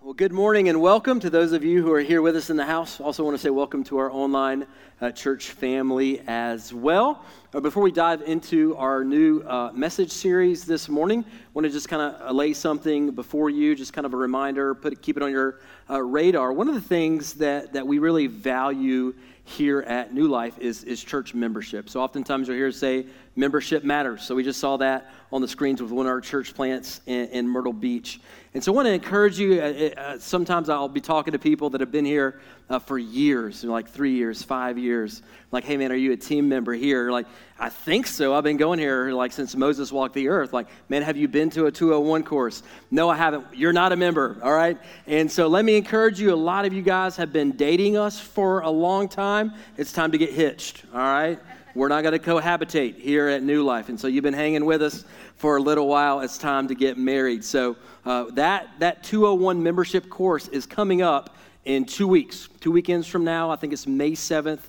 Well, good morning and welcome to those of you who are here with us in the house. Also, want to say welcome to our online uh, church family as well. Uh, before we dive into our new uh, message series this morning, I want to just kind of lay something before you, just kind of a reminder, put keep it on your uh, radar. One of the things that, that we really value here at New Life is, is church membership. So oftentimes you'll hear say membership matters. So we just saw that on the screens with one of our church plants in, in Myrtle Beach. And so I want to encourage you. Uh, uh, sometimes I'll be talking to people that have been here uh, for years, like three years, five years. Like, hey man, are you a team member here? Like, I think so. I've been going here like since Moses walked the earth. Like, man, have you been to a 201 course? No, I haven't. You're not a member, all right? And so let me encourage you. A lot of you guys have been dating us for a long time. It's time to get hitched, all right? We're not going to cohabitate here at New Life. And so you've been hanging with us for a little while. It's time to get married. So uh, that, that 201 membership course is coming up in two weeks, two weekends from now. I think it's May 7th.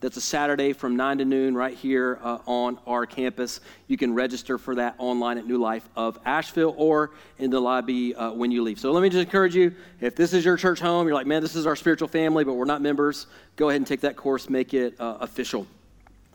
That's a Saturday from 9 to noon right here uh, on our campus. You can register for that online at New Life of Asheville or in the lobby uh, when you leave. So let me just encourage you if this is your church home, you're like, man, this is our spiritual family, but we're not members, go ahead and take that course, make it uh, official.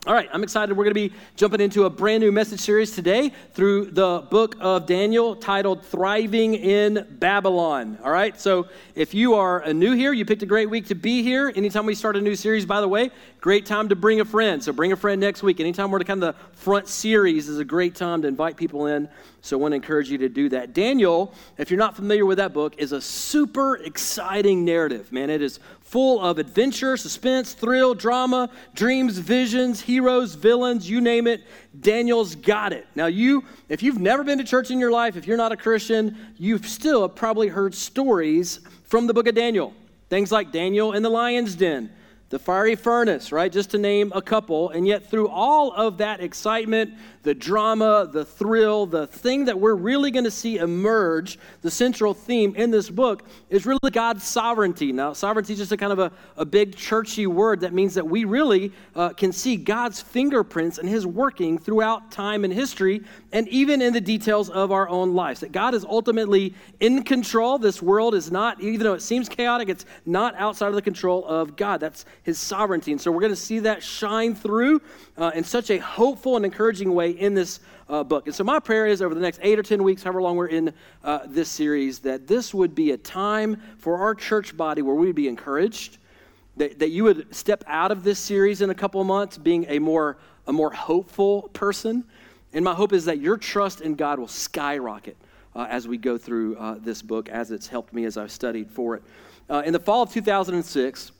All right, I'm excited. We're going to be jumping into a brand new message series today through the book of Daniel titled Thriving in Babylon. All right, so if you are new here, you picked a great week to be here. Anytime we start a new series, by the way, great time to bring a friend. So bring a friend next week. Anytime we're to kind of the front series is a great time to invite people in. So I want to encourage you to do that. Daniel, if you're not familiar with that book, is a super exciting narrative, man. It is full of adventure, suspense, thrill, drama, dreams, visions, heroes, villains, you name it. Daniel's got it. Now, you, if you've never been to church in your life, if you're not a Christian, you've still probably heard stories from the book of Daniel. Things like Daniel in the lion's den, the fiery furnace, right? Just to name a couple. And yet, through all of that excitement, the drama, the thrill, the thing that we're really going to see emerge, the central theme in this book is really God's sovereignty. Now, sovereignty is just a kind of a, a big churchy word that means that we really uh, can see God's fingerprints and His working throughout time and history, and even in the details of our own lives. That God is ultimately in control. This world is not, even though it seems chaotic, it's not outside of the control of God. That's His sovereignty. And so we're going to see that shine through uh, in such a hopeful and encouraging way in this uh, book. And so, my prayer is over the next eight or 10 weeks, however long we're in uh, this series, that this would be a time for our church body where we would be encouraged, that, that you would step out of this series in a couple of months being a more, a more hopeful person. And my hope is that your trust in God will skyrocket uh, as we go through uh, this book, as it's helped me as I've studied for it. Uh, in the fall of 2006,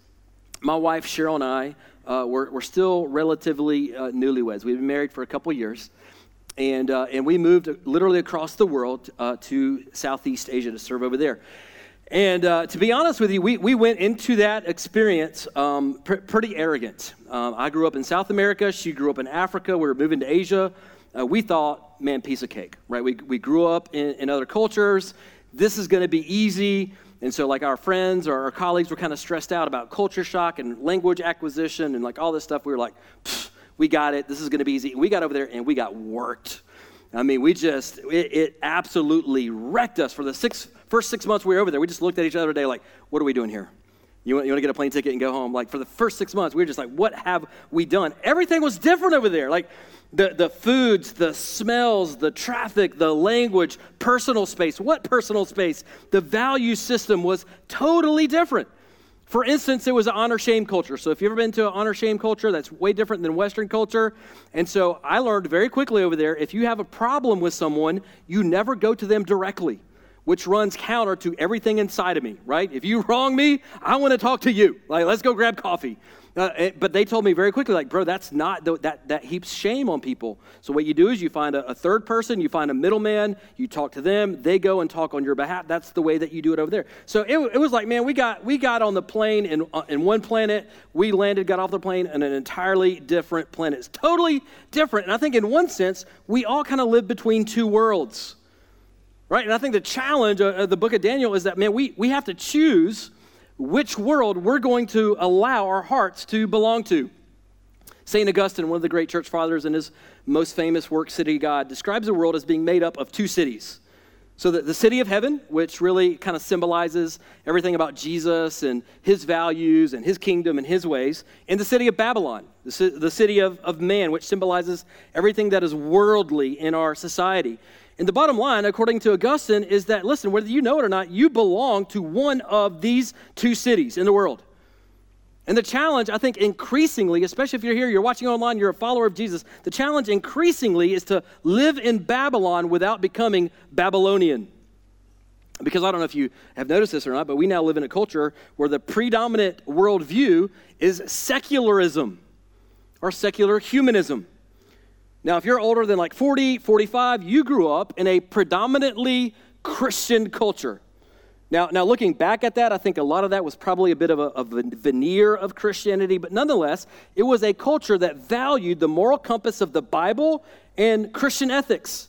my wife Cheryl and I uh, we're, we're still relatively uh, newlyweds. We've been married for a couple years. And, uh, and we moved literally across the world uh, to Southeast Asia to serve over there. And uh, to be honest with you, we, we went into that experience um, pr- pretty arrogant. Um, I grew up in South America. She grew up in Africa. We were moving to Asia. Uh, we thought, man, piece of cake, right? We, we grew up in, in other cultures. This is going to be easy. And so, like, our friends or our colleagues were kind of stressed out about culture shock and language acquisition and like all this stuff. We were like, we got it. This is going to be easy. And we got over there and we got worked. I mean, we just, it, it, absolutely wrecked us for the six, first six months we were over there. We just looked at each other today like, what are we doing here? You want, you want to get a plane ticket and go home? Like, for the first six months, we were just like, what have we done? Everything was different over there. Like, the, the foods, the smells, the traffic, the language, personal space. What personal space? The value system was totally different. For instance, it was an honor shame culture. So, if you've ever been to an honor shame culture, that's way different than Western culture. And so, I learned very quickly over there if you have a problem with someone, you never go to them directly, which runs counter to everything inside of me, right? If you wrong me, I want to talk to you. Like, let's go grab coffee. Uh, it, eh, but they told me very quickly, like, bro, that's not, the, that, that heaps shame on people. So what you do is you find a, a third person, you find a middleman, you talk to them, they go and talk on your behalf. That's the way that you do it over there. So it, it was like, man, we got, we got on the plane in, uh, in one planet, we landed, got off the plane in an entirely different planet. It's totally different. And I think in one sense, we all kind of live between two worlds. Right? And I think the challenge of the book of Daniel is that, man, we, we have to choose which world we're going to allow our hearts to belong to. St. Augustine, one of the great church fathers in his most famous work, City God, describes the world as being made up of two cities So, the, the city of heaven, which really kind of symbolizes everything about Jesus and his values and his kingdom and his ways, and the city of Babylon, the, the city of, of man, which symbolizes everything that is worldly in our society. And the bottom line, according to Augustine, is that, listen, whether you know it or not, you belong to one of these two cities in the world. And the challenge, I think, increasingly, especially if you're here, you're watching online, you're a follower of Jesus, the challenge increasingly is to live in Babylon without becoming Babylonian. Because I don't know if you have noticed this or not, but we now live in a culture where the predominant worldview is secularism or secular humanism. Now, if you're older than like 40, 45, you grew up in a predominantly Christian culture. Now, now, looking back at that, I think a lot of that was probably a bit of a, a, veneer of Christianity, but nonetheless, it was a culture that valued the moral compass of the Bible and Christian ethics.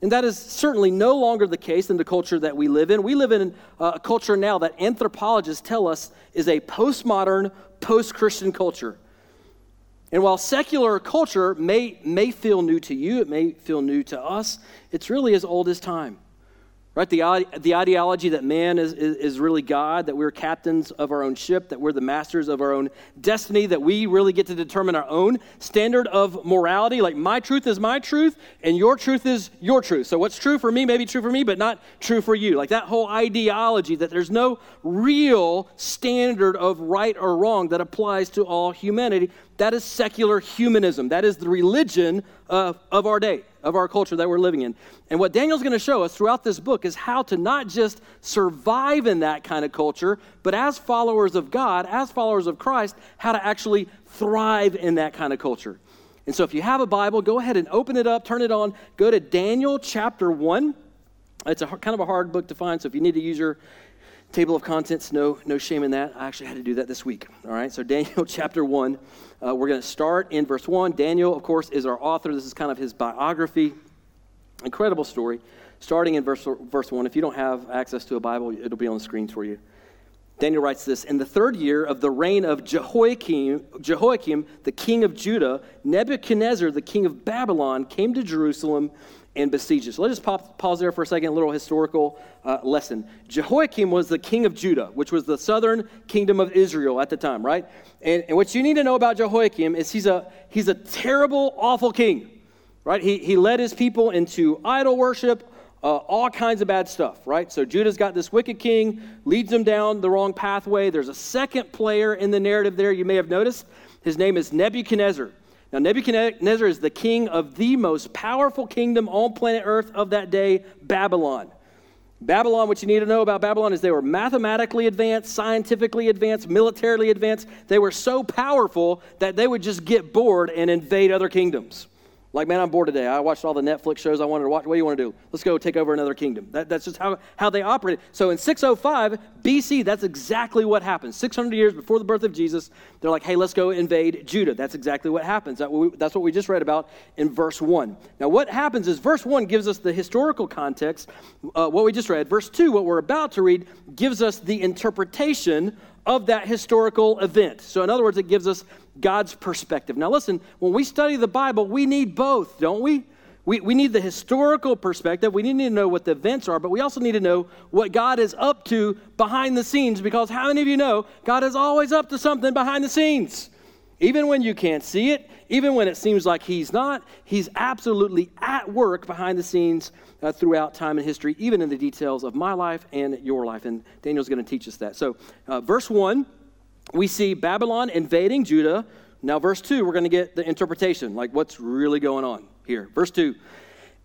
And that is certainly no longer the case in the culture that we live in. We live in a culture now that anthropologists tell us is a postmodern, post Christian culture. And while secular culture may, may feel new to you, it may feel new to us, it's really as old as time. Right? The, the ideology that man is, is, is, really God, that we're captains of our own ship, that we're the masters of our own destiny, that we really get to determine our own standard of morality. Like, my truth is my truth, and your truth is your truth. So, what's true for me may be true for me, but not true for you. Like, that whole ideology that there's no real standard of right or wrong that applies to all humanity. That is secular humanism. That is the religion of, of our day, of our culture that we're living in. And what Daniel's going to show us throughout this book is how to not just survive in that kind of culture, but as followers of God, as followers of Christ, how to actually thrive in that kind of culture. And so if you have a Bible, go ahead and open it up, turn it on, go to Daniel chapter 1. It's a kind of a hard book to find, so if you need to use your table of contents, no, no shame in that. I actually had to do that this week. All right, so Daniel chapter 1. Uh, we're going to start in verse 1. Daniel, of course, is our author. This is kind of his biography. Incredible story. Starting in verse, verse 1. If you don't have access to a Bible, it'll be on the screens for you. Daniel writes this In the third year of the reign of Jehoiakim, Jehoiakim, the king of Judah, Nebuchadnezzar, the king of Babylon, came to Jerusalem and besieged it. So let's just pop, pause there for a second, a little historical uh, lesson. Jehoiakim was the king of Judah, which was the southern kingdom of Israel at the time, right? And, and what you need to know about Jehoiakim is he's a, he's a terrible, awful king, right? He, he led his people into idol worship, uh, all kinds of bad stuff, right? So Judah's got this wicked king, leads them down the wrong pathway. There's a second player in the narrative there you may have noticed. His name is Nebuchadnezzar. Now, Nebuchadnezzar is the king of the most powerful kingdom on planet Earth of that day, Babylon. Babylon, what you need to know about Babylon is they were mathematically advanced, scientifically advanced, militarily advanced. They were so powerful that they would just get bored and invade other kingdoms. Like, man, I'm bored today. I watched all the Netflix shows I wanted to watch. What do you want to do? Let's go take over another kingdom. That, that's just how, how they operated. So in 605 BC, that's exactly what happened. 600 years before the birth of Jesus, they're like, hey, let's go invade Judah. That's exactly what happens. That, that's what we just read about in verse 1. Now, what happens is verse 1 gives us the historical context, uh, what we just read. Verse 2, what we're about to read, gives us the interpretation of that historical event. So, in other words, it gives us God's perspective. Now, listen, when we study the Bible, we need both, don't we? We, we need the historical perspective. We need to know what the events are, but we also need to know what God is up to behind the scenes because how many of you know God is always up to something behind the scenes? Even when you can't see it, even when it seems like He's not, He's absolutely at work behind the scenes uh, throughout time and history, even in the details of my life and your life. And Daniel's going to teach us that. So, uh, verse 1 we see Babylon invading Judah. Now, verse 2, we're going to get the interpretation, like what's really going on here. Verse 2.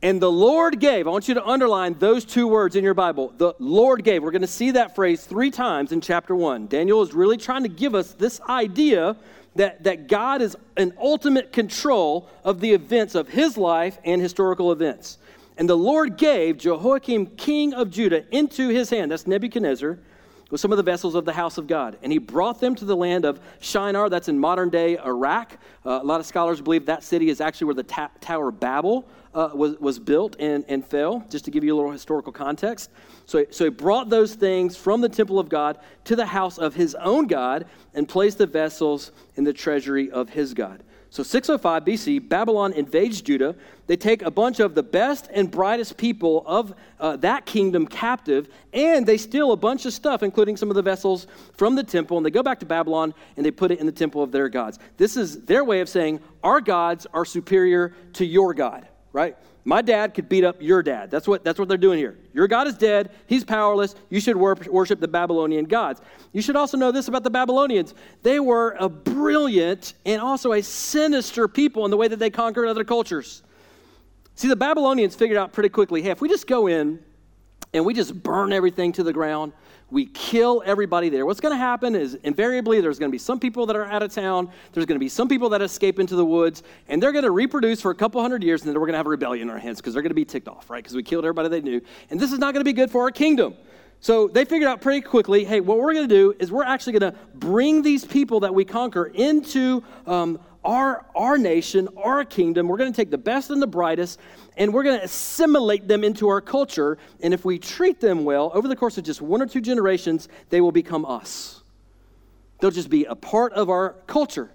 And the Lord gave, I want you to underline those two words in your Bible. The Lord gave. We're going to see that phrase three times in chapter 1. Daniel is really trying to give us this idea that, that God is in ultimate control of the events of his life and historical events. And the Lord gave Jehoiakim, king of Judah, into his hand. That's Nebuchadnezzar with some of the vessels of the house of God. And he brought them to the land of Shinar, that's in modern day Iraq. Uh, a lot of scholars believe that city is actually where the ta- Tower of Babel uh, was, was built and, and fell, just to give you a little historical context. So, so he brought those things from the temple of God to the house of his own God and placed the vessels in the treasury of his God. So 605 BC, Babylon invades Judah. They take a bunch of the best and brightest people of uh, that kingdom captive, and they steal a bunch of stuff, including some of the vessels from the temple, and they go back to Babylon and they put it in the temple of their gods. This is their way of saying, Our gods are superior to your God, right? My dad could beat up your dad. That's what, that's what they're doing here. Your God is dead. He's powerless. You should worship the Babylonian gods. You should also know this about the Babylonians. They were a brilliant and also a sinister people in the way that they conquered other cultures. See, the Babylonians figured out pretty quickly hey, if we just go in and we just burn everything to the ground, we kill everybody there. What's going to happen is invariably there's going to be some people that are out of town, there's going to be some people that escape into the woods, and they're going to reproduce for a couple hundred years, and then we're going to have a rebellion in our hands because they're going to be ticked off, right? Because we killed everybody they knew. And this is not going to be good for our kingdom. So they figured out pretty quickly hey, what we're going to do is we're actually going to bring these people that we conquer into um, our, our nation, our kingdom. We're going to take the best and the brightest, and we're going to assimilate them into our culture. And if we treat them well, over the course of just one or two generations, they will become us. They'll just be a part of our culture.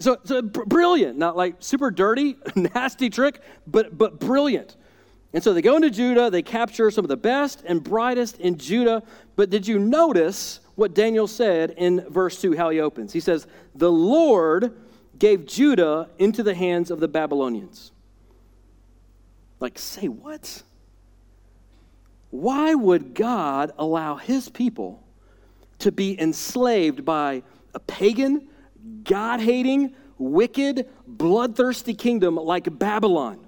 So, so brilliant, not like super dirty, nasty trick, but, but brilliant. And so they go into Judah, they capture some of the best and brightest in Judah. But did you notice what Daniel said in verse 2, how he opens? He says, The Lord gave Judah into the hands of the Babylonians. Like, say what? Why would God allow his people to be enslaved by a pagan, God hating, wicked, bloodthirsty kingdom like Babylon?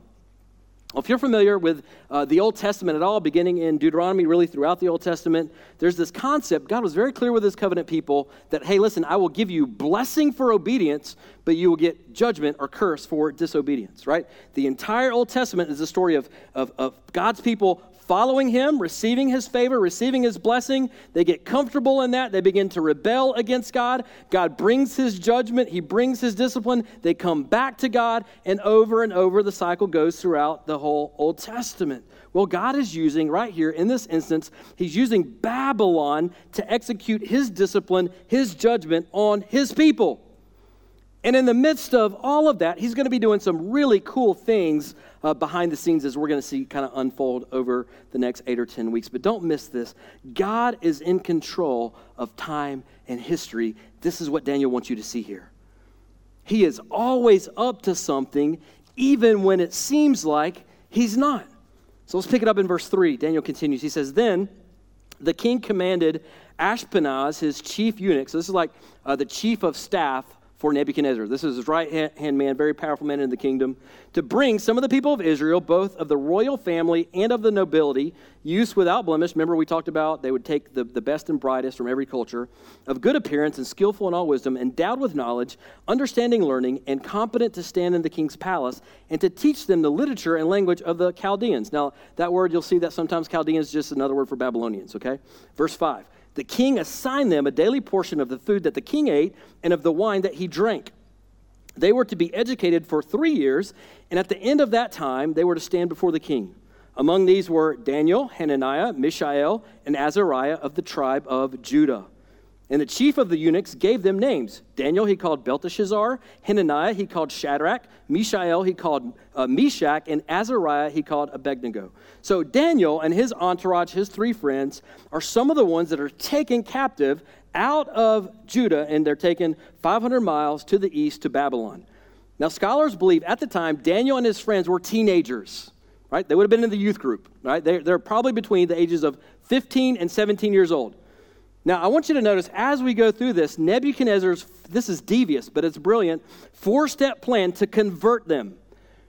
Well, if you're familiar with uh, the Old Testament at all, beginning in Deuteronomy, really throughout the Old Testament, there's this concept. God was very clear with his covenant people that, hey, listen, I will give you blessing for obedience, but you will get judgment or curse for disobedience, right? The entire Old Testament is a story of, of, of God's people following him, receiving his favor, receiving his blessing. They get comfortable in that. They begin to rebel against God. God brings his judgment, he brings his discipline. They come back to God, and over and over the cycle goes throughout the whole Old Testament. Well, God is using, right here in this instance, he's using Babylon to execute his discipline, his judgment on his people. And in the midst of all of that, he's going to be doing some really cool things uh, behind the scenes as we're going to see kind of unfold over the next eight or 10 weeks. But don't miss this God is in control of time and history. This is what Daniel wants you to see here. He is always up to something, even when it seems like he's not. So let's pick it up in verse 3. Daniel continues. He says, Then the king commanded Ashpenaz, his chief eunuch, so this is like uh, the chief of staff for Nebuchadnezzar. This is his right hand man, very powerful man in the kingdom, to bring some of the people of Israel, both of the royal family and of the nobility, use without blemish. Remember, we talked about they would take the, the best and brightest from every culture, of good appearance and skillful in all wisdom, endowed with knowledge, understanding learning, and competent to stand in the king's palace, and to teach them the literature and language of the Chaldeans. Now, that word, you'll see that sometimes Chaldeans is just another word for Babylonians, okay? Verse 5 the king assigned them a daily portion of the food that the king ate and of the wine that he drank. They were to be educated for three years, and at the end of that time, they were to stand before the king. Among these were Daniel, Hananiah, Mishael, and Azariah of the tribe of Judah. And the chief of the eunuchs gave them names. Daniel he called Belteshazzar, Hananiah he called Shadrach, Mishael he called uh, Meshach, and Azariah he called Abednego. So Daniel and his entourage, his three friends, are some of the ones that are taken captive out of Judah, and they're taken 500 miles to the east to Babylon. Now, scholars believe at the time Daniel and his friends were teenagers, right? They would have been in the youth group, right? They're, they're probably between the ages of 15 and 17 years old. Now, I want you to notice as we go through this, Nebuchadnezzar's, this is devious, but it's brilliant, four step plan to convert them,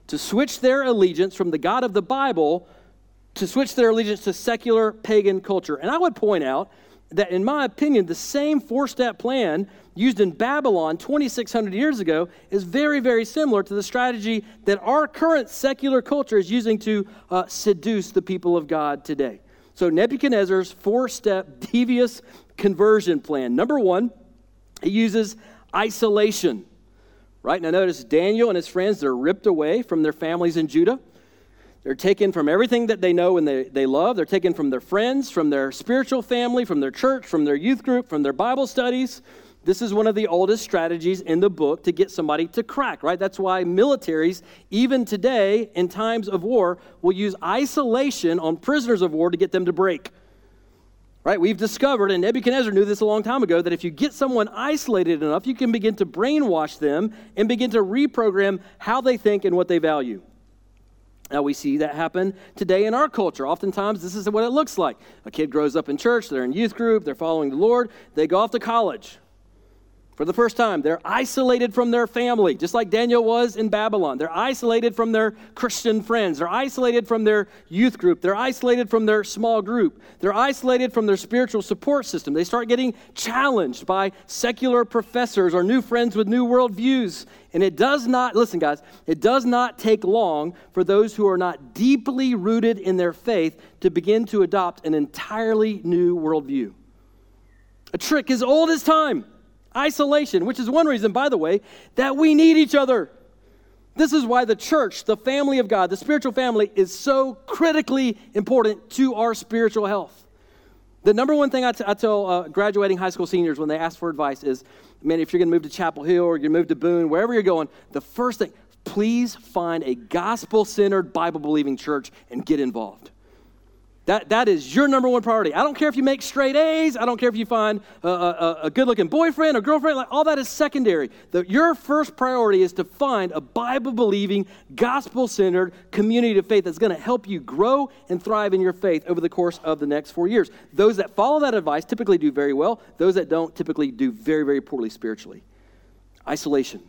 to switch their allegiance from the God of the Bible to switch their allegiance to secular pagan culture. And I would point out that, in my opinion, the same four step plan used in Babylon 2,600 years ago is very, very similar to the strategy that our current secular culture is using to uh, seduce the people of God today. So, Nebuchadnezzar's four step devious conversion plan. Number one, he uses isolation. Right now, notice Daniel and his friends, they're ripped away from their families in Judah. They're taken from everything that they know and they, they love. They're taken from their friends, from their spiritual family, from their church, from their youth group, from their Bible studies. This is one of the oldest strategies in the book to get somebody to crack, right? That's why militaries, even today in times of war, will use isolation on prisoners of war to get them to break. Right? We've discovered, and Nebuchadnezzar knew this a long time ago, that if you get someone isolated enough, you can begin to brainwash them and begin to reprogram how they think and what they value. Now, we see that happen today in our culture. Oftentimes, this is what it looks like. A kid grows up in church, they're in youth group, they're following the Lord, they go off to college for the first time. They're isolated from their family, just like Daniel was in Babylon. They're isolated from their Christian friends. They're isolated from their youth group. They're isolated from their small group. They're isolated from their spiritual support system. They start getting challenged by secular professors or new friends with new worldviews. And it does not, listen, guys, it does not take long for those who are not deeply rooted in their faith to begin to adopt an entirely new worldview. A trick as old as time. Isolation, which is one reason, by the way, that we need each other. This is why the church, the family of God, the spiritual family, is so critically important to our spiritual health. The number one thing I, t- I tell uh, graduating high school seniors when they ask for advice is man, if you're going to move to Chapel Hill or you move to Boone, wherever you're going, the first thing, please find a gospel centered, Bible believing church and get involved. That, that is your number one priority. I don't care if you make straight A's. I don't care if you find a, a, a good looking boyfriend or girlfriend. Like, all that is secondary. The, your first priority is to find a Bible believing, gospel centered community of faith that's going to help you grow and thrive in your faith over the course of the next four years. Those that follow that advice typically do very well, those that don't typically do very, very poorly spiritually. Isolation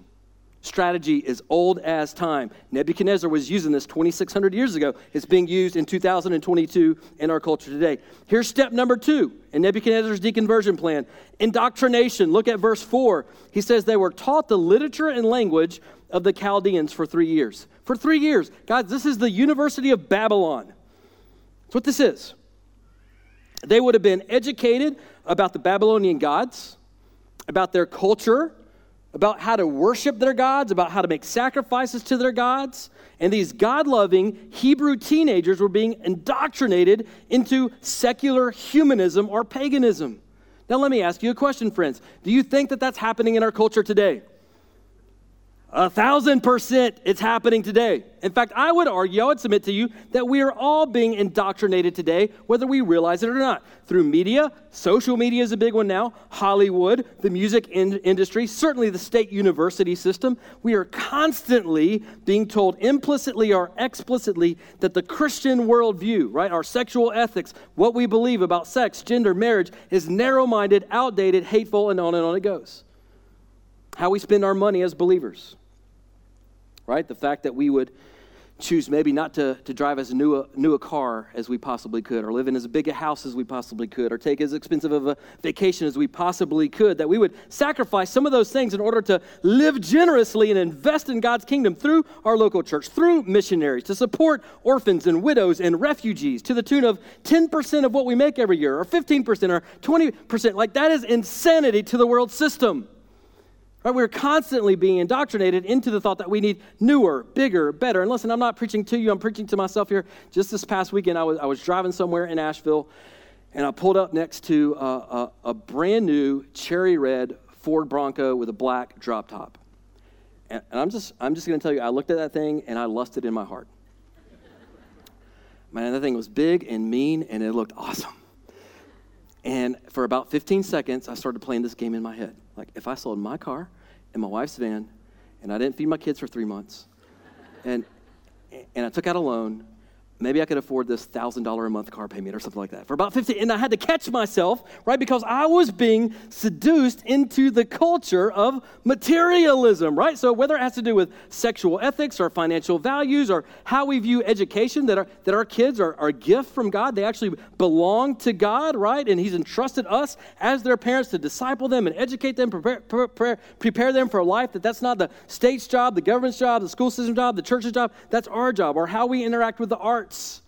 strategy is old as time. Nebuchadnezzar was using this 2,600 years ago. It's being used in 2022 in our culture today. Here's step number two in Nebuchadnezzar's deconversion plan indoctrination. Look at verse 4. He says they were taught the literature and language of the Chaldeans for three years. For three years. Guys, this is the University of Babylon. That's what this is. They would have been educated about the Babylonian gods, about their culture, about how to worship their gods, about how to make sacrifices to their gods. And these God loving Hebrew teenagers were being indoctrinated into secular humanism or paganism. Now, let me ask you a question, friends. Do you think that that's happening in our culture today? A thousand percent it's happening today. In fact, I would argue, I would submit to you that we are all being indoctrinated today, whether we realize it or not. Through media, social media is a big one now, Hollywood, the music in- industry, certainly the state university system. We are constantly being told implicitly or explicitly that the Christian worldview, right, our sexual ethics, what we believe about sex, gender, marriage, is narrow minded, outdated, hateful, and on and on it goes. How we spend our money as believers right? The fact that we would choose maybe not to, to drive as new a, new a car as we possibly could, or live in as big a house as we possibly could, or take as expensive of a vacation as we possibly could, that we would sacrifice some of those things in order to live generously and invest in God's kingdom through our local church, through missionaries, to support orphans and widows and refugees to the tune of 10% of what we make every year, or 15%, or 20%. Like that is insanity to the world system. Right? We're constantly being indoctrinated into the thought that we need newer, bigger, better. And listen, I'm not preaching to you, I'm preaching to myself here. Just this past weekend, I was, I was driving somewhere in Asheville, and I pulled up next to a, a, a brand new cherry red Ford Bronco with a black drop top. And, and I'm just, I'm just going to tell you, I looked at that thing and I lusted in my heart. Man, that thing was big and mean, and it looked awesome. And for about 15 seconds, I started playing this game in my head. Like, if I sold my car and my wife's van, and I didn't feed my kids for three months, and, and I took out a loan, maybe I could afford this $1,000 a month car payment or something like that for about 50. And I had to catch myself, right? Because I was being seduced into the culture of materialism, right? So whether it has to do with sexual ethics or financial values or how we view education, that our, that our kids are, are a gift from God, they actually belong to God, right? And He's entrusted us as their parents to disciple them and educate them, prepare, prepare, prepare them for life, that that's not the state's job, the government's job, the school system job, the church's job, that's our job, or how we interact with the arts arts,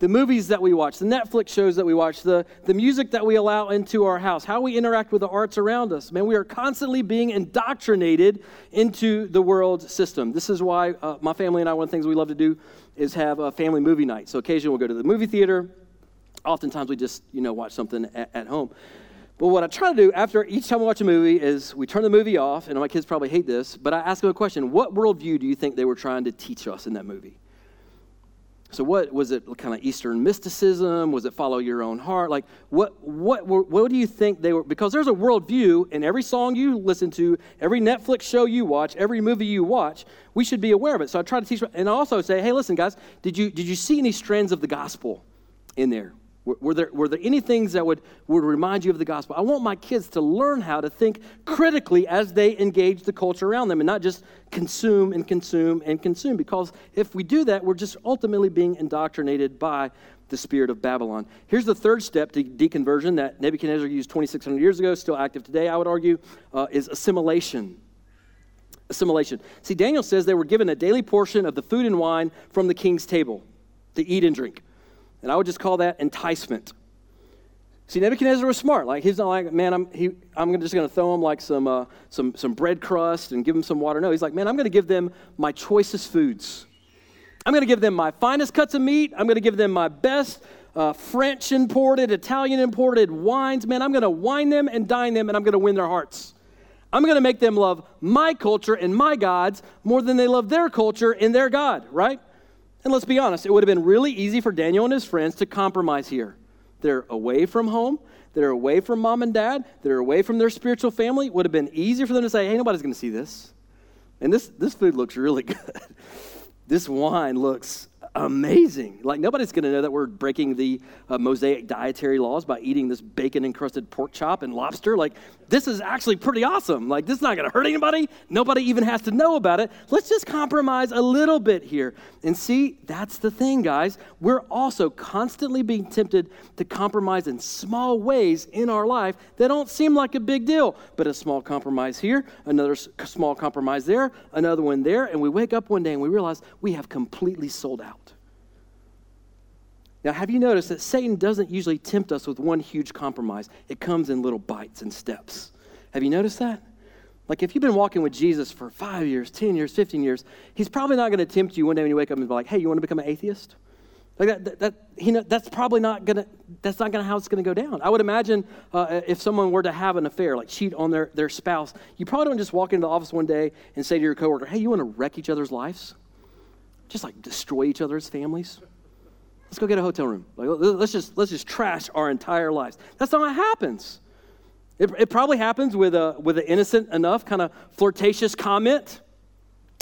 the movies that we watch, the Netflix shows that we watch, the, the music that we allow into our house, how we interact with the arts around us. Man, we are constantly being indoctrinated into the world system. This is why uh, my family and I, one of the things we love to do is have a family movie night. So occasionally we'll go to the movie theater. Oftentimes we just, you know, watch something at, at home. But what I try to do after each time we watch a movie is we turn the movie off, and my kids probably hate this, but I ask them a question What worldview do you think they were trying to teach us in that movie? So, what was it kind of Eastern mysticism? Was it follow your own heart? Like, what, what, what do you think they were? Because there's a worldview in every song you listen to, every Netflix show you watch, every movie you watch. We should be aware of it. So, I try to teach, and I also say, hey, listen, guys, did you, did you see any strands of the gospel in there? Were, there, were there any things that would, would remind you of the gospel? I want my kids to learn how to think critically as they engage the culture around them and not just consume and consume and consume. Because if we do that, we're just ultimately being indoctrinated by the spirit of Babylon. Here's the third step to deconversion that Nebuchadnezzar used 2,600 years ago, still active today, I would argue, uh, is assimilation. Assimilation. See, Daniel says they were given a daily portion of the food and wine from the king's table to eat and drink. And I would just call that enticement. See, Nebuchadnezzar was smart. Like he's not like, man, I'm he, I'm just going to throw him like some uh, some some bread crust and give him some water. No, he's like, man, I'm going to give them my choicest foods. I'm going to give them my finest cuts of meat. I'm going to give them my best uh, French imported, Italian imported wines. Man, I'm going to wine them and dine them, and I'm going to win their hearts. I'm going to make them love my culture and my gods more than they love their culture and their God. Right? And let's be honest, it would have been really easy for Daniel and his friends to compromise here. They're away from home, they're away from mom and dad, they're away from their spiritual family. It would have been easier for them to say, hey, nobody's going to see this. And this, this food looks really good. this wine looks amazing. Like, nobody's going to know that we're breaking the uh, Mosaic dietary laws by eating this bacon encrusted pork chop and lobster. Like, this is actually pretty awesome. Like, this is not going to hurt anybody. Nobody even has to know about it. Let's just compromise a little bit here. And see, that's the thing, guys. We're also constantly being tempted to compromise in small ways in our life that don't seem like a big deal. But a small compromise here, another small compromise there, another one there. And we wake up one day and we realize we have completely sold out. Now, have you noticed that Satan doesn't usually tempt us with one huge compromise? It comes in little bites and steps. Have you noticed that? Like if you've been walking with Jesus for five years, 10 years, 15 years, he's probably not going to tempt you one day when you wake up and be like, hey, you want to become an atheist? Like that, that, that know, that's probably not to, that's not to how it's going to go down. I would imagine uh, if someone were to have an affair, like cheat on their, their spouse, you probably don't just walk into the office one day and say to your coworker, hey, you want to wreck each other's lives? Just like destroy each other's families? Let's go get a hotel room. Like, let's just let's just trash our entire lives. That's not what happens. It, it probably happens with a with an innocent enough kind of flirtatious comment.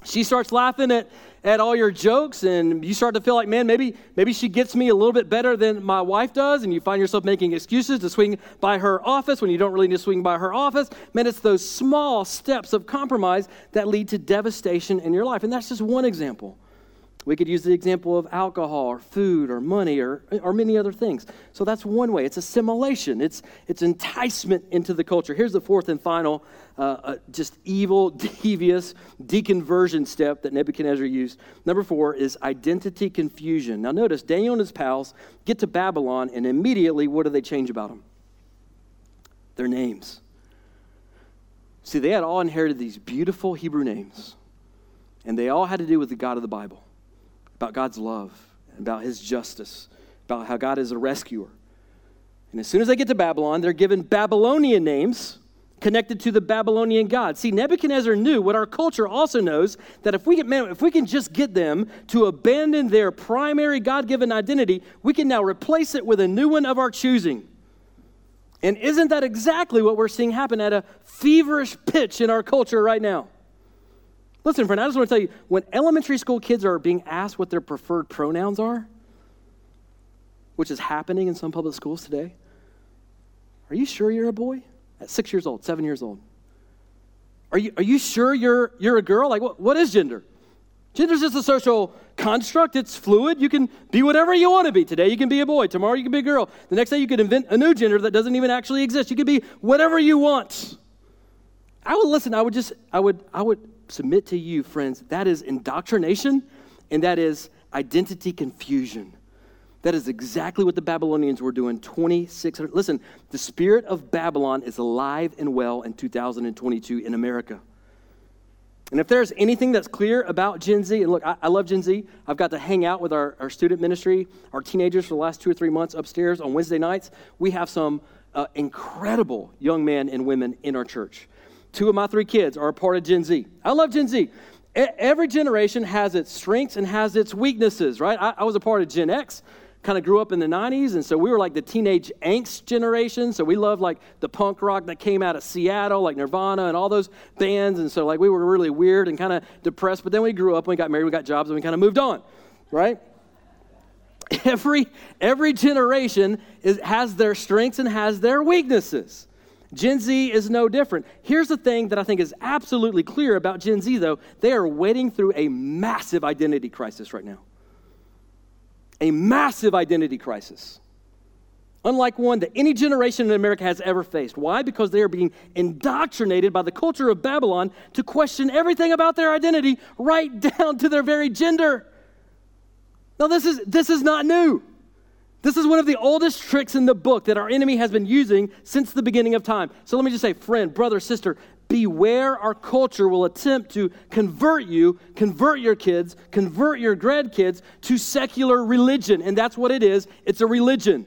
She starts laughing at, at all your jokes, and you start to feel like, man, maybe maybe she gets me a little bit better than my wife does, and you find yourself making excuses to swing by her office when you don't really need to swing by her office. Man, it's those small steps of compromise that lead to devastation in your life, and that's just one example. We could use the example of alcohol or food or money or, or many other things. So that's one way. It's assimilation, it's, it's enticement into the culture. Here's the fourth and final, uh, uh, just evil, devious deconversion step that Nebuchadnezzar used. Number four is identity confusion. Now, notice Daniel and his pals get to Babylon, and immediately, what do they change about them? Their names. See, they had all inherited these beautiful Hebrew names, and they all had to do with the God of the Bible about God's love, about his justice, about how God is a rescuer. And as soon as they get to Babylon, they're given Babylonian names connected to the Babylonian God. See, Nebuchadnezzar knew what our culture also knows that if we get man, if we can just get them to abandon their primary God-given identity, we can now replace it with a new one of our choosing. And isn't that exactly what we're seeing happen at a feverish pitch in our culture right now? Listen, friend, I just want to tell you when elementary school kids are being asked what their preferred pronouns are, which is happening in some public schools today, are you sure you're a boy? At six years old, seven years old. Are you, are you sure you're, you're a girl? Like, what, what is gender? Gender is just a social construct. It's fluid. You can be whatever you want to be. Today you can be a boy. Tomorrow you can be a girl. The next day you could invent a new gender that doesn't even actually exist. You can be whatever you want. I would listen. I would just, I would, I would submit to you, friends, that is indoctrination and that is identity confusion. That is exactly what the Babylonians were doing 2600. Listen, the spirit of Babylon is alive and well in 2022 in America. And if there's anything that's clear about Gen Z, and look, I, I, love Gen Z. I've got to hang out with our, our student ministry, our teenagers for the last two or three months upstairs on Wednesday nights. We have some uh, incredible young men and women in our church. Two of my three kids are a part of Gen Z. I love Gen Z. every generation has its strengths and has its weaknesses, right? I, I was a part of Gen X kind of grew up in the 90s and so we were like the teenage angst generation so we loved like the punk rock that came out of seattle like nirvana and all those bands and so like we were really weird and kind of depressed but then we grew up we got married we got jobs and we kind of moved on right every every generation is, has their strengths and has their weaknesses Gen Z is no different. Here's the thing that I think is absolutely clear about Gen Z, though. They are wading through a massive identity crisis right now. A massive identity crisis. Unlike one that any generation in America has ever faced. Why? Because they are being indoctrinated by the culture of Babylon to question everything about their identity, right down to their very gender. Now, this is, this is not new. This is one of the oldest tricks in the book that our enemy has been using since the beginning of time. So let me just say, friend, brother, sister, beware our culture will attempt to convert you, convert your kids, convert your grandkids to secular religion. And that's what it is it's a religion.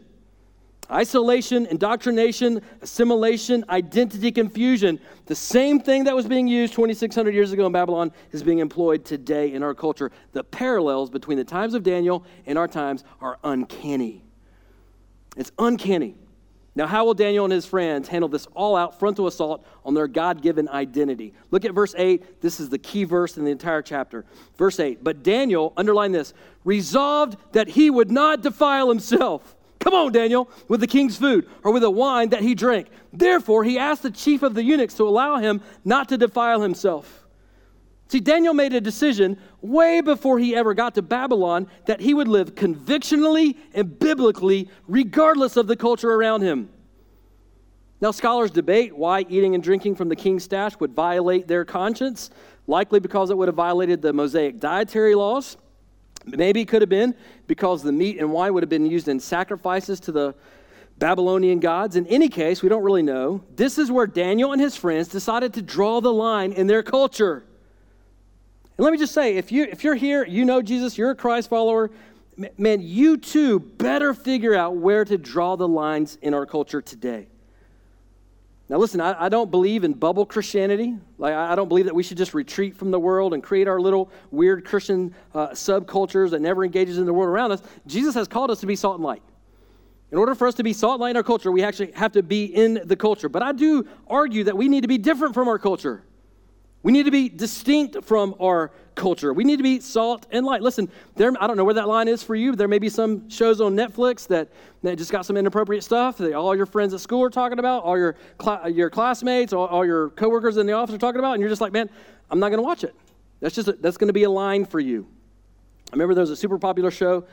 Isolation, indoctrination, assimilation, identity confusion. The same thing that was being used 2,600 years ago in Babylon is being employed today in our culture. The parallels between the times of Daniel and our times are uncanny. It's uncanny. Now, how will Daniel and his friends handle this all out frontal assault on their God given identity? Look at verse 8. This is the key verse in the entire chapter. Verse 8. But Daniel, underline this, resolved that he would not defile himself Come on, Daniel, with the king's food or with the wine that he drank. Therefore, he asked the chief of the eunuchs to allow him not to defile himself. See, Daniel made a decision way before he ever got to Babylon that he would live convictionally and biblically, regardless of the culture around him. Now, scholars debate why eating and drinking from the king's stash would violate their conscience, likely because it would have violated the Mosaic dietary laws. Maybe it could have been because the meat and wine would have been used in sacrifices to the Babylonian gods. In any case, we don't really know. This is where Daniel and his friends decided to draw the line in their culture. And let me just say if, you, if you're here, you know Jesus, you're a Christ follower, man, you too better figure out where to draw the lines in our culture today. Now, listen, I, I, don't believe in bubble Christianity. Like, I, I, don't believe that we should just retreat from the world and create our little weird Christian uh, subcultures that never engages in the world around us. Jesus has called us to be salt and light. In order for us to be salt and light in our culture, we actually have to be in the culture. But I do argue that we need to be different from our culture. We need to be distinct from our culture. We need to be salt and light. Listen, there, I don't know where that line is for you. There may be some shows on Netflix that, that just got some inappropriate stuff that all your friends at school are talking about, all your, your classmates, all, all your coworkers in the office are talking about, and you're just like, man, I'm not going to watch it. That's just a, that's going to be a line for you. I remember there was a super popular show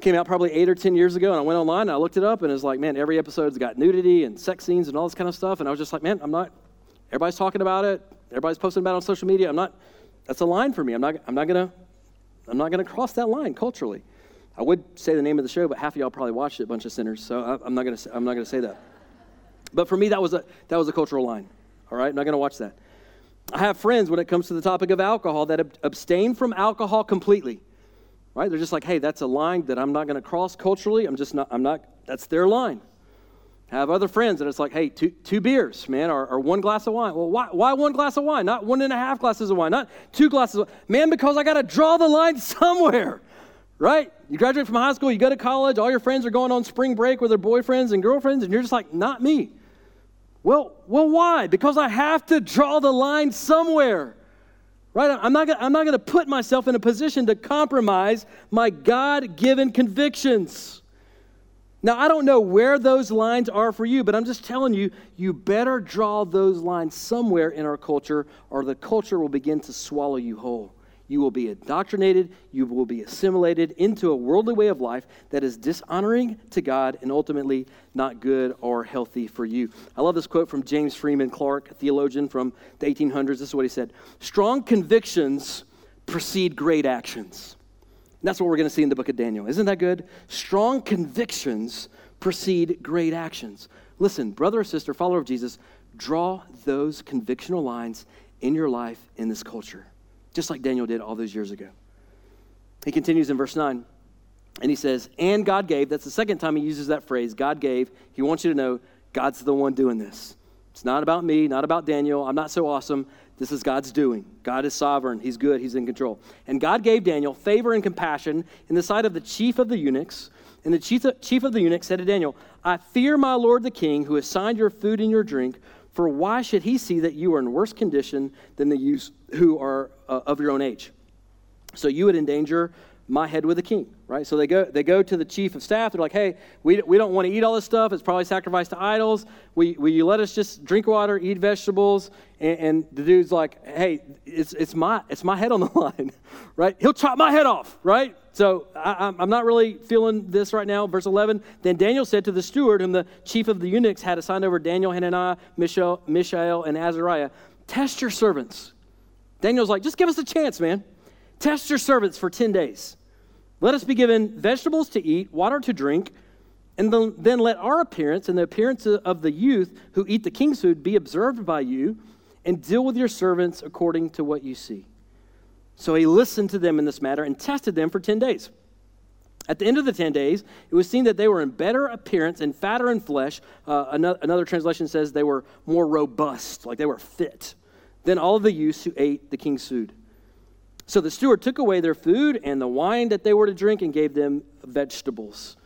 came out probably eight or ten years ago, and I went online and I looked it up, and it's like, man, every episode's got nudity and sex scenes and all this kind of stuff, and I was just like, man, I'm not. Everybody's talking about it. Everybody's posting about on social media. I'm not, that's a line for me. I'm not, I'm not gonna, I'm not gonna cross that line culturally. I would say the name of the show, but half of y'all probably watched it, a bunch of sinners. So I, I'm not gonna, I'm not gonna say that. But for me, that was a, that was a cultural line. All right, I'm not gonna watch that. I have friends when it comes to the topic of alcohol that abstain from alcohol completely. Right? They're just like, hey, that's a line that I'm not going to cross culturally. I'm just not, I'm not, that's their line have other friends and it's like, hey, two, two beers, man, or, or one glass of wine. Well, why, why one glass of wine? Not one and a half glasses of wine, not two glasses of Man, because I got to draw the line somewhere, right? You graduate from high school, you go to college, all your friends are going on spring break with their boyfriends and girlfriends, and you're just like, not me. Well, well, why? Because I have to draw the line somewhere. Right? I'm not I'm not going to put myself in a position to compromise my God given convictions. Now, I don't know where those lines are for you, but I'm just telling you, you better draw those lines somewhere in our culture, or the culture will begin to swallow you whole. You will be indoctrinated, you will be assimilated into a worldly way of life that is dishonoring to God and ultimately not good or healthy for you. I love this quote from James Freeman Clarke, a theologian from the 1800s. This is what he said Strong convictions precede great actions. And that's what we're going to see in the book of Daniel. Isn't that good? Strong convictions precede great actions. Listen, brother or sister, follower of Jesus, draw those convictional lines in your life in this culture, just like Daniel did all those years ago. He continues in verse 9, and he says, And God gave, that's the second time he uses that phrase, God gave. He wants you to know God's the one doing this. It's not about me, not about Daniel. I'm not so awesome. This is God's doing. God is sovereign. He's good. He's in control. And God gave Daniel favor and compassion in the sight of the chief of the eunuchs. And the chief of, chief of the eunuchs said to Daniel, I fear my lord the king, who assigned your food and your drink. For why should he see that you are in worse condition than the youths who are uh, of your own age? So you would endanger my head with the king, right? So they go, they go to the chief of staff. They're like, hey, we, we don't want to eat all this stuff. It's probably sacrificed to idols. We, will you let us just drink water, eat vegetables? And, and, the dude's like, hey, it's, it's, my, it's my head on the line, right? He'll chop my head off, right? So I, I'm not really feeling this right now. Verse 11, then Daniel said to the steward, whom the chief of the eunuchs had assigned over Daniel, Hananiah, Mishael, Mishael and Azariah, test your servants. Daniel's like, just give us a chance, man. Test your servants for 10 days. Let us be given vegetables to eat, water to drink, and then let our appearance and the appearance of the youth who eat the king's food be observed by you, and deal with your servants according to what you see. So he listened to them in this matter and tested them for 10 days. At the end of the 10 days, it was seen that they were in better appearance and fatter in flesh. Uh, another, another translation says they were more robust, like they were fit, than all of the youths who ate the king's food. So the steward took away their food and the wine that they were to drink and gave them vegetables.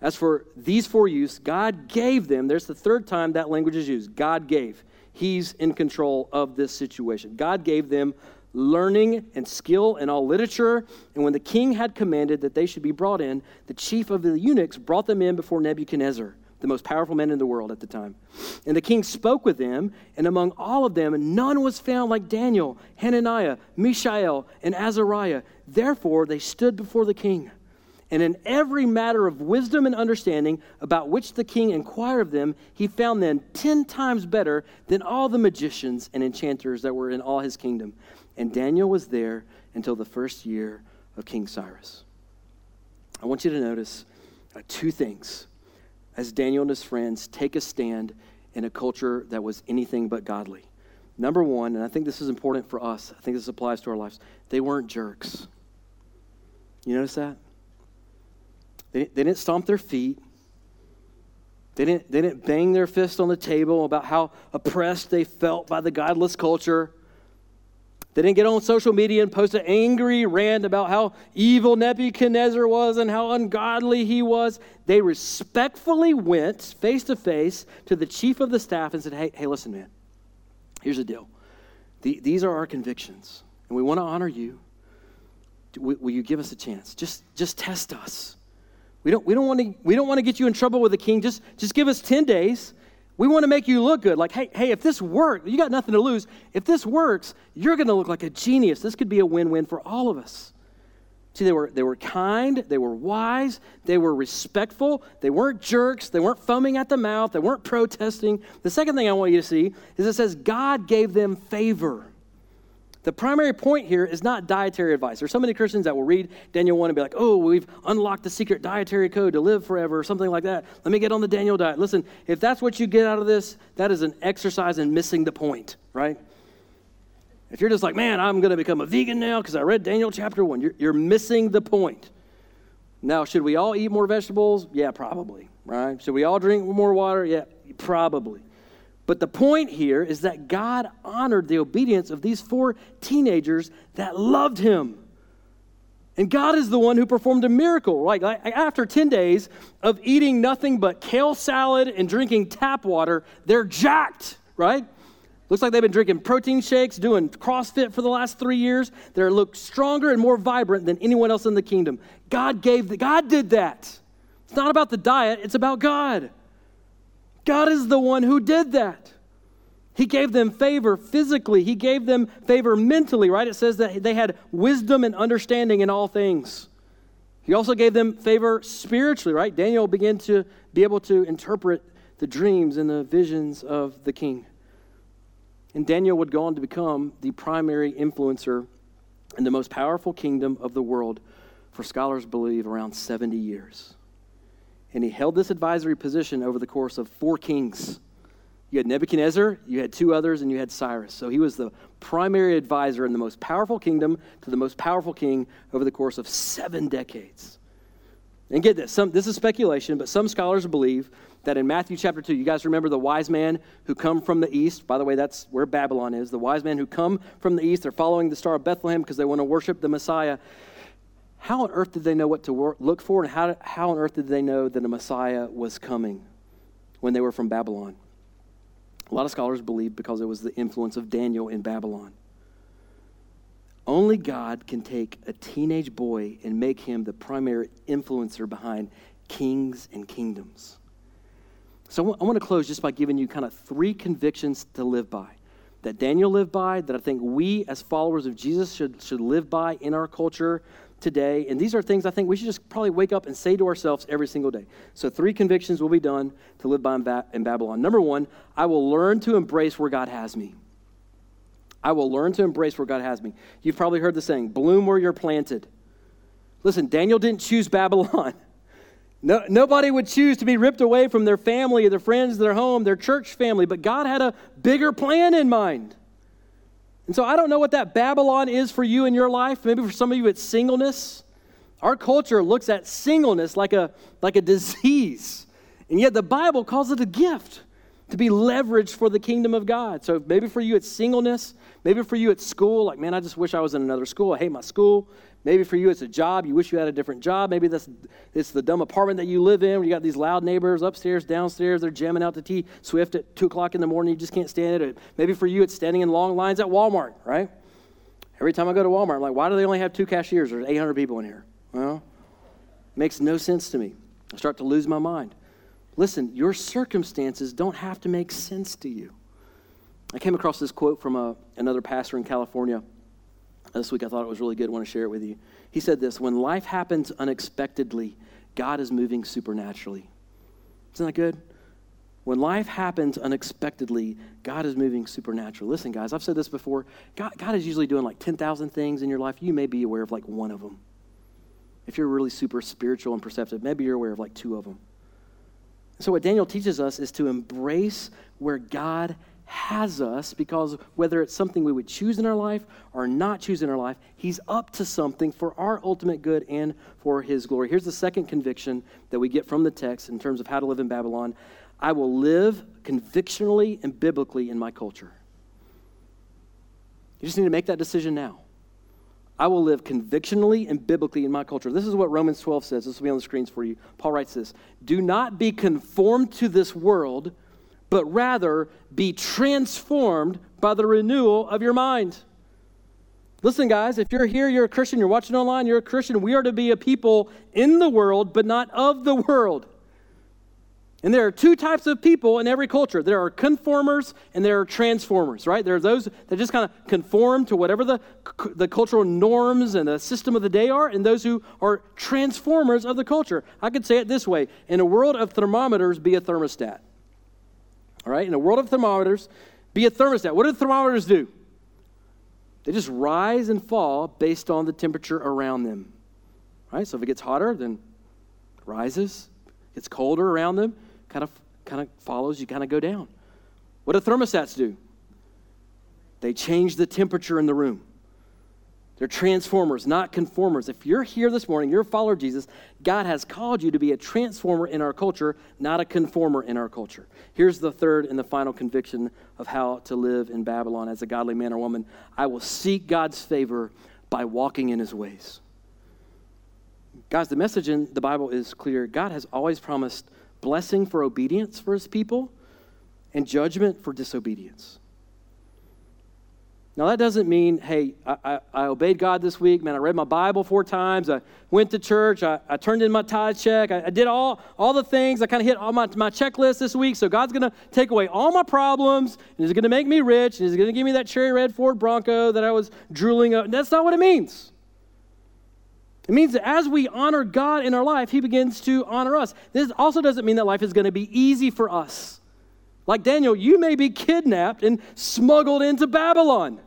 As for these four youths, God gave them, there's the third time that language is used God gave. He's in control of this situation. God gave them learning and skill in all literature. And when the king had commanded that they should be brought in, the chief of the eunuchs brought them in before Nebuchadnezzar the most powerful men in the world at the time. And the king spoke with them, and among all of them, none was found like Daniel, Hananiah, Mishael, and Azariah. Therefore, they stood before the king. And in every matter of wisdom and understanding about which the king inquired of them, he found them ten times better than all the magicians and enchanters that were in all his kingdom. And Daniel was there until the first year of King Cyrus. I want you to notice uh, two things as Daniel and his friends take a stand in a culture that was anything but godly. Number one, and I think this is important for us, I think this applies to our lives, they weren't jerks. You notice that? They, they didn't stomp their feet. They didn't, they didn't bang their fist on the table about how oppressed they felt by the godless culture. They didn't get on social media and post an angry rant about how evil Nebuchadnezzar was and how ungodly he was. They respectfully went face to face to the chief of the staff and said, Hey, hey listen, man, here's the deal. The, these are our convictions, and we want to honor you. Will, will you give us a chance? Just, just test us. We don't, we don't want to we don't want to get you in trouble with the king. Just, just give us 10 days we want to make you look good. Like, hey, hey, if this works, you got nothing to lose. If this works, you're going to look like a genius. This could be a win-win for all of us. See, they were, they were kind, they were wise, they were respectful, they weren't jerks, they weren't foaming at the mouth, they weren't protesting. The second thing I want you to see is it says God gave them favor. The primary point here is not dietary advice. There's so many Christians that will read Daniel 1 and be like, oh, we've unlocked the secret dietary code to live forever or something like that. Let me get on the Daniel diet. Listen, if that's what you get out of this, that is an exercise in missing the point, right? If you're just like, man, I'm going to become a vegan now because I read Daniel chapter 1, you're, you're missing the point. Now, should we all eat more vegetables? Yeah, probably, right? Should we all drink more water? Yeah, probably. But the point here is that God honored the obedience of these four teenagers that loved him. And God is the one who performed a miracle. Like, like after 10 days of eating nothing but kale salad and drinking tap water, they're jacked, right? Looks like they've been drinking protein shakes, doing CrossFit for the last three years. They look stronger and more vibrant than anyone else in the kingdom. God gave the, God did that. It's not about the diet, it's about God. God is the one who did that. He gave them favor physically, He gave them favor mentally, right? It says that they had wisdom and understanding in all things. He also gave them favor spiritually, right? Daniel began to be able to interpret the dreams and the visions of the king. And Daniel would go on to become the primary influencer in the most powerful kingdom of the world for scholars believe around 70 years. And he held this advisory position over the course of four kings. You had Nebuchadnezzar, you had two others, and you had Cyrus. So he was the primary advisor in the most powerful kingdom to the most powerful king over the course of seven decades. And get this, some, this is speculation, but some scholars believe that in Matthew chapter 2, you guys remember the wise man who come from the east? By the way, that's where Babylon is. The wise men who come from the east, they're following the star of Bethlehem because they want to worship the Messiah. How on earth did they know what to work, look for, and how, how on earth did they know that a Messiah was coming when they were from Babylon? A lot of scholars believe because it was the influence of Daniel in Babylon. Only God can take a teenage boy and make him the primary influencer behind kings and kingdoms. So I want to close just by giving you kind of three convictions to live by that Daniel lived by, that I think we as followers of Jesus should, should live by in our culture today. And these are things I think we should just probably wake up and say to ourselves every single day. So, three convictions will be done to live by in, ba- in Babylon. Number one, I will learn to embrace where God has me. I will learn to embrace where God has me. You've probably heard the saying, bloom where you're planted. Listen, Daniel didn't choose Babylon. No, nobody would choose to be ripped away from their family, their friends, their home, their church family, but God had a bigger plan in mind. And so I don't know what that Babylon is for you in your life. Maybe for some of you it's singleness. Our culture looks at singleness like a, like a disease, and yet the Bible calls it a gift to be leveraged for the kingdom of God. So maybe for you it's singleness. Maybe for you it's school. Like, man, I just wish I was in another school. I hate my school. Maybe for you it's a job. You wish you had a different job. Maybe that's it's the dumb apartment that you live in where you got these loud neighbors upstairs, downstairs. They're jamming out the T Swift at 2 o'clock in the morning. You just can't stand it. Maybe for you it's standing in long lines at Walmart, right? Every time I go to Walmart, I'm like, why do they only have two cashiers? There's 800 people in here. Well, makes no sense to me. I start to lose my mind. Listen, your circumstances don't have to make sense to you. I came across this quote from a, another pastor in California this week. I thought it was really good. I want to share it with you. He said this When life happens unexpectedly, God is moving supernaturally. Isn't that good? When life happens unexpectedly, God is moving supernaturally. Listen, guys, I've said this before. God, God is usually doing like 10,000 things in your life. You may be aware of like one of them. If you're really super spiritual and perceptive, maybe you're aware of like two of them. So, what Daniel teaches us is to embrace where God has us because whether it's something we would choose in our life or not choose in our life, He's up to something for our ultimate good and for His glory. Here's the second conviction that we get from the text in terms of how to live in Babylon I will live convictionally and biblically in my culture. You just need to make that decision now. I will live convictionally and biblically in my culture. This is what Romans 12 says. This will be on the screens for you. Paul writes this Do not be conformed to this world, but rather be transformed by the renewal of your mind. Listen, guys, if you're here, you're a Christian, you're watching online, you're a Christian, we are to be a people in the world, but not of the world. And there are two types of people in every culture there are conformers and there are transformers, right? There are those that just kind of conform to whatever the, the cultural norms and the system of the day are, and those who are transformers of the culture. I could say it this way In a world of thermometers, be a thermostat. All right? In a world of thermometers, be a thermostat. What do thermometers do? They just rise and fall based on the temperature around them. Right? So if it gets hotter, then it rises. Gets colder around them, kind of kind of follows, you kind of go down. What do thermostats do? They change the temperature in the room. They're transformers, not conformers. If you're here this morning, you're a follower of Jesus, God has called you to be a transformer in our culture, not a conformer in our culture. Here's the third and the final conviction of how to live in Babylon as a godly man or woman I will seek God's favor by walking in his ways. Guys, the message in the Bible is clear. God has always promised blessing for obedience for his people and judgment for disobedience. Now, that doesn't mean, hey, I, I, I, obeyed God this week, man. I read my Bible four times. I went to church. I, I turned in my tithe check. I, did all, all the things. I kind of hit all my, my checklist this week. So God's going to take away all my problems, and He's going to make me rich, and He's going to give me that cherry red Ford Bronco that I was drooling over. That's not what it means. It means that as we honor God in our life, He begins to honor us. This also doesn't mean that life is going to be easy for us. Like Daniel, you may be kidnapped and smuggled into Babylon.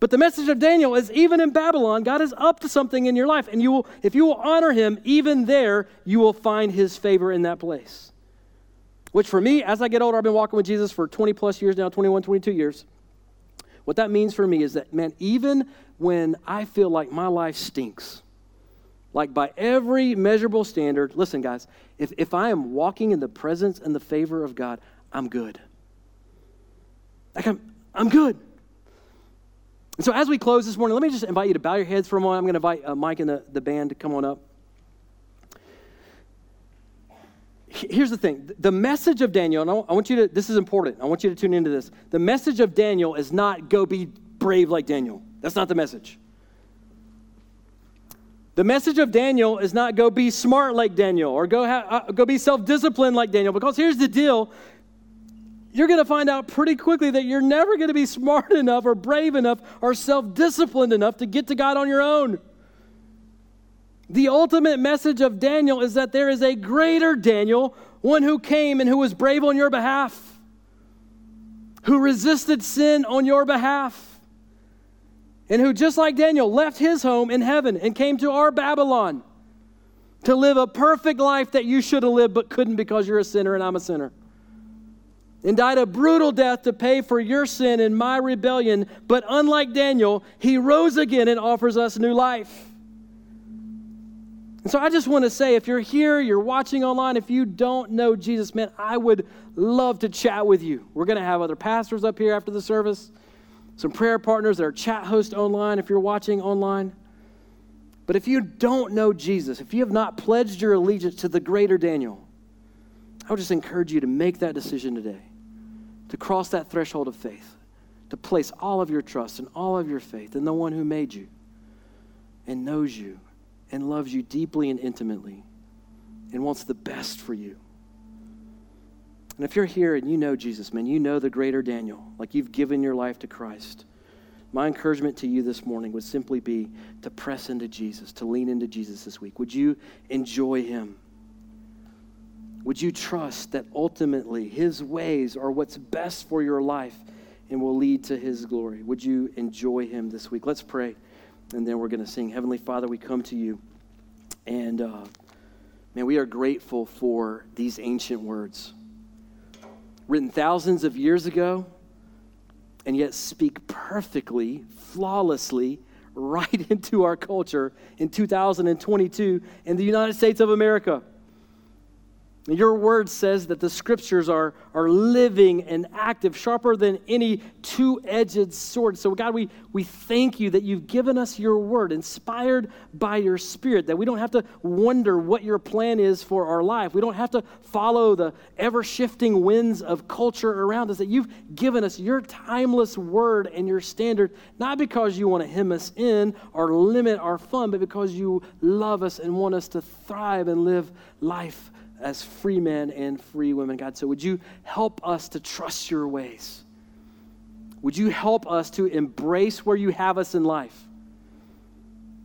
But the message of Daniel is even in Babylon, God is up to something in your life. And you will, if you will honor him, even there, you will find his favor in that place. Which for me, as I get older, I've been walking with Jesus for 20 plus years now, 21, 22 years. What that means for me is that, man, even when I feel like my life stinks, Like by every measurable standard, listen, guys, if, if I am walking in the presence and the favor of God, I'm good. Like I'm, I'm good. And so as we close this morning, let me just invite you to bow your heads for a moment. I'm going to invite uh, Mike and the, the band to come on up. Here's the thing the message of Daniel, and I want you to, this is important. I want you to tune into this. The message of Daniel is not go be brave like Daniel. That's not the message. The message of Daniel is not go be smart like Daniel or go, ha- uh, go be self disciplined like Daniel. Because here's the deal you're going to find out pretty quickly that you're never going to be smart enough or brave enough or self disciplined enough to get to God on your own. The ultimate message of Daniel is that there is a greater Daniel, one who came and who was brave on your behalf, who resisted sin on your behalf and who, just like Daniel, left his home in heaven and came to our Babylon to live a perfect life that you should have lived but couldn't because you're a sinner and I'm a sinner. And died a brutal death to pay for your sin and my rebellion. But unlike Daniel, he rose again and offers us new life. And so I just want to say if you're here, you're watching online, if you don't know Jesus, man, I would love to chat with you. We're going to have other pastors up here after the service some prayer partners that are chat host online if you're watching online. But if you don't know Jesus, if you have not pledged your allegiance to the greater Daniel, I would just encourage you to make that decision today, to cross that threshold of faith, to place all of your trust and all of your faith in the one who made you and knows you and loves you deeply and intimately and wants the best for you. And if you're here and you know Jesus, man, you know the greater Daniel, like you've given your life to Christ. My encouragement to you this morning would simply be to press into Jesus, to lean into Jesus this week. Would you enjoy him? Would you trust that ultimately his ways are what's best for your life and will lead to his glory? Would you enjoy him this week? Let's pray, and then we're going to sing. Heavenly Father, we come to you, and uh, man, we are grateful for these ancient words written thousands of years ago, and yet speak perfectly, flawlessly, right into our culture in 2022 in the United States of America. Your word says that the scriptures are, are living and active, sharper than any two edged sword. So, God, we, we thank you that you've given us your word, inspired by your spirit, that we don't have to wonder what your plan is for our life. We don't have to follow the ever shifting winds of culture around us, that you've given us your timeless word and your standard, not because you want to hem us in or limit our fun, but because you love us and want us to thrive and live life as free men and free women, God. So would you help us to trust your ways? Would you help us to embrace where you have us in life?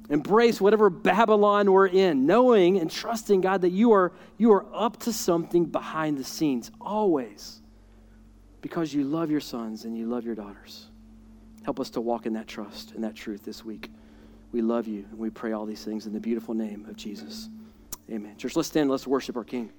Embrace whatever Babylon we're in, knowing and trusting, God, that you are, you are up to something behind the scenes, always, because you love your sons and you love your daughters. Help us to walk in that trust and that truth this week. We love you and we pray all these things in the beautiful name of Jesus. Amen. Church, let's stand. Let's worship our King.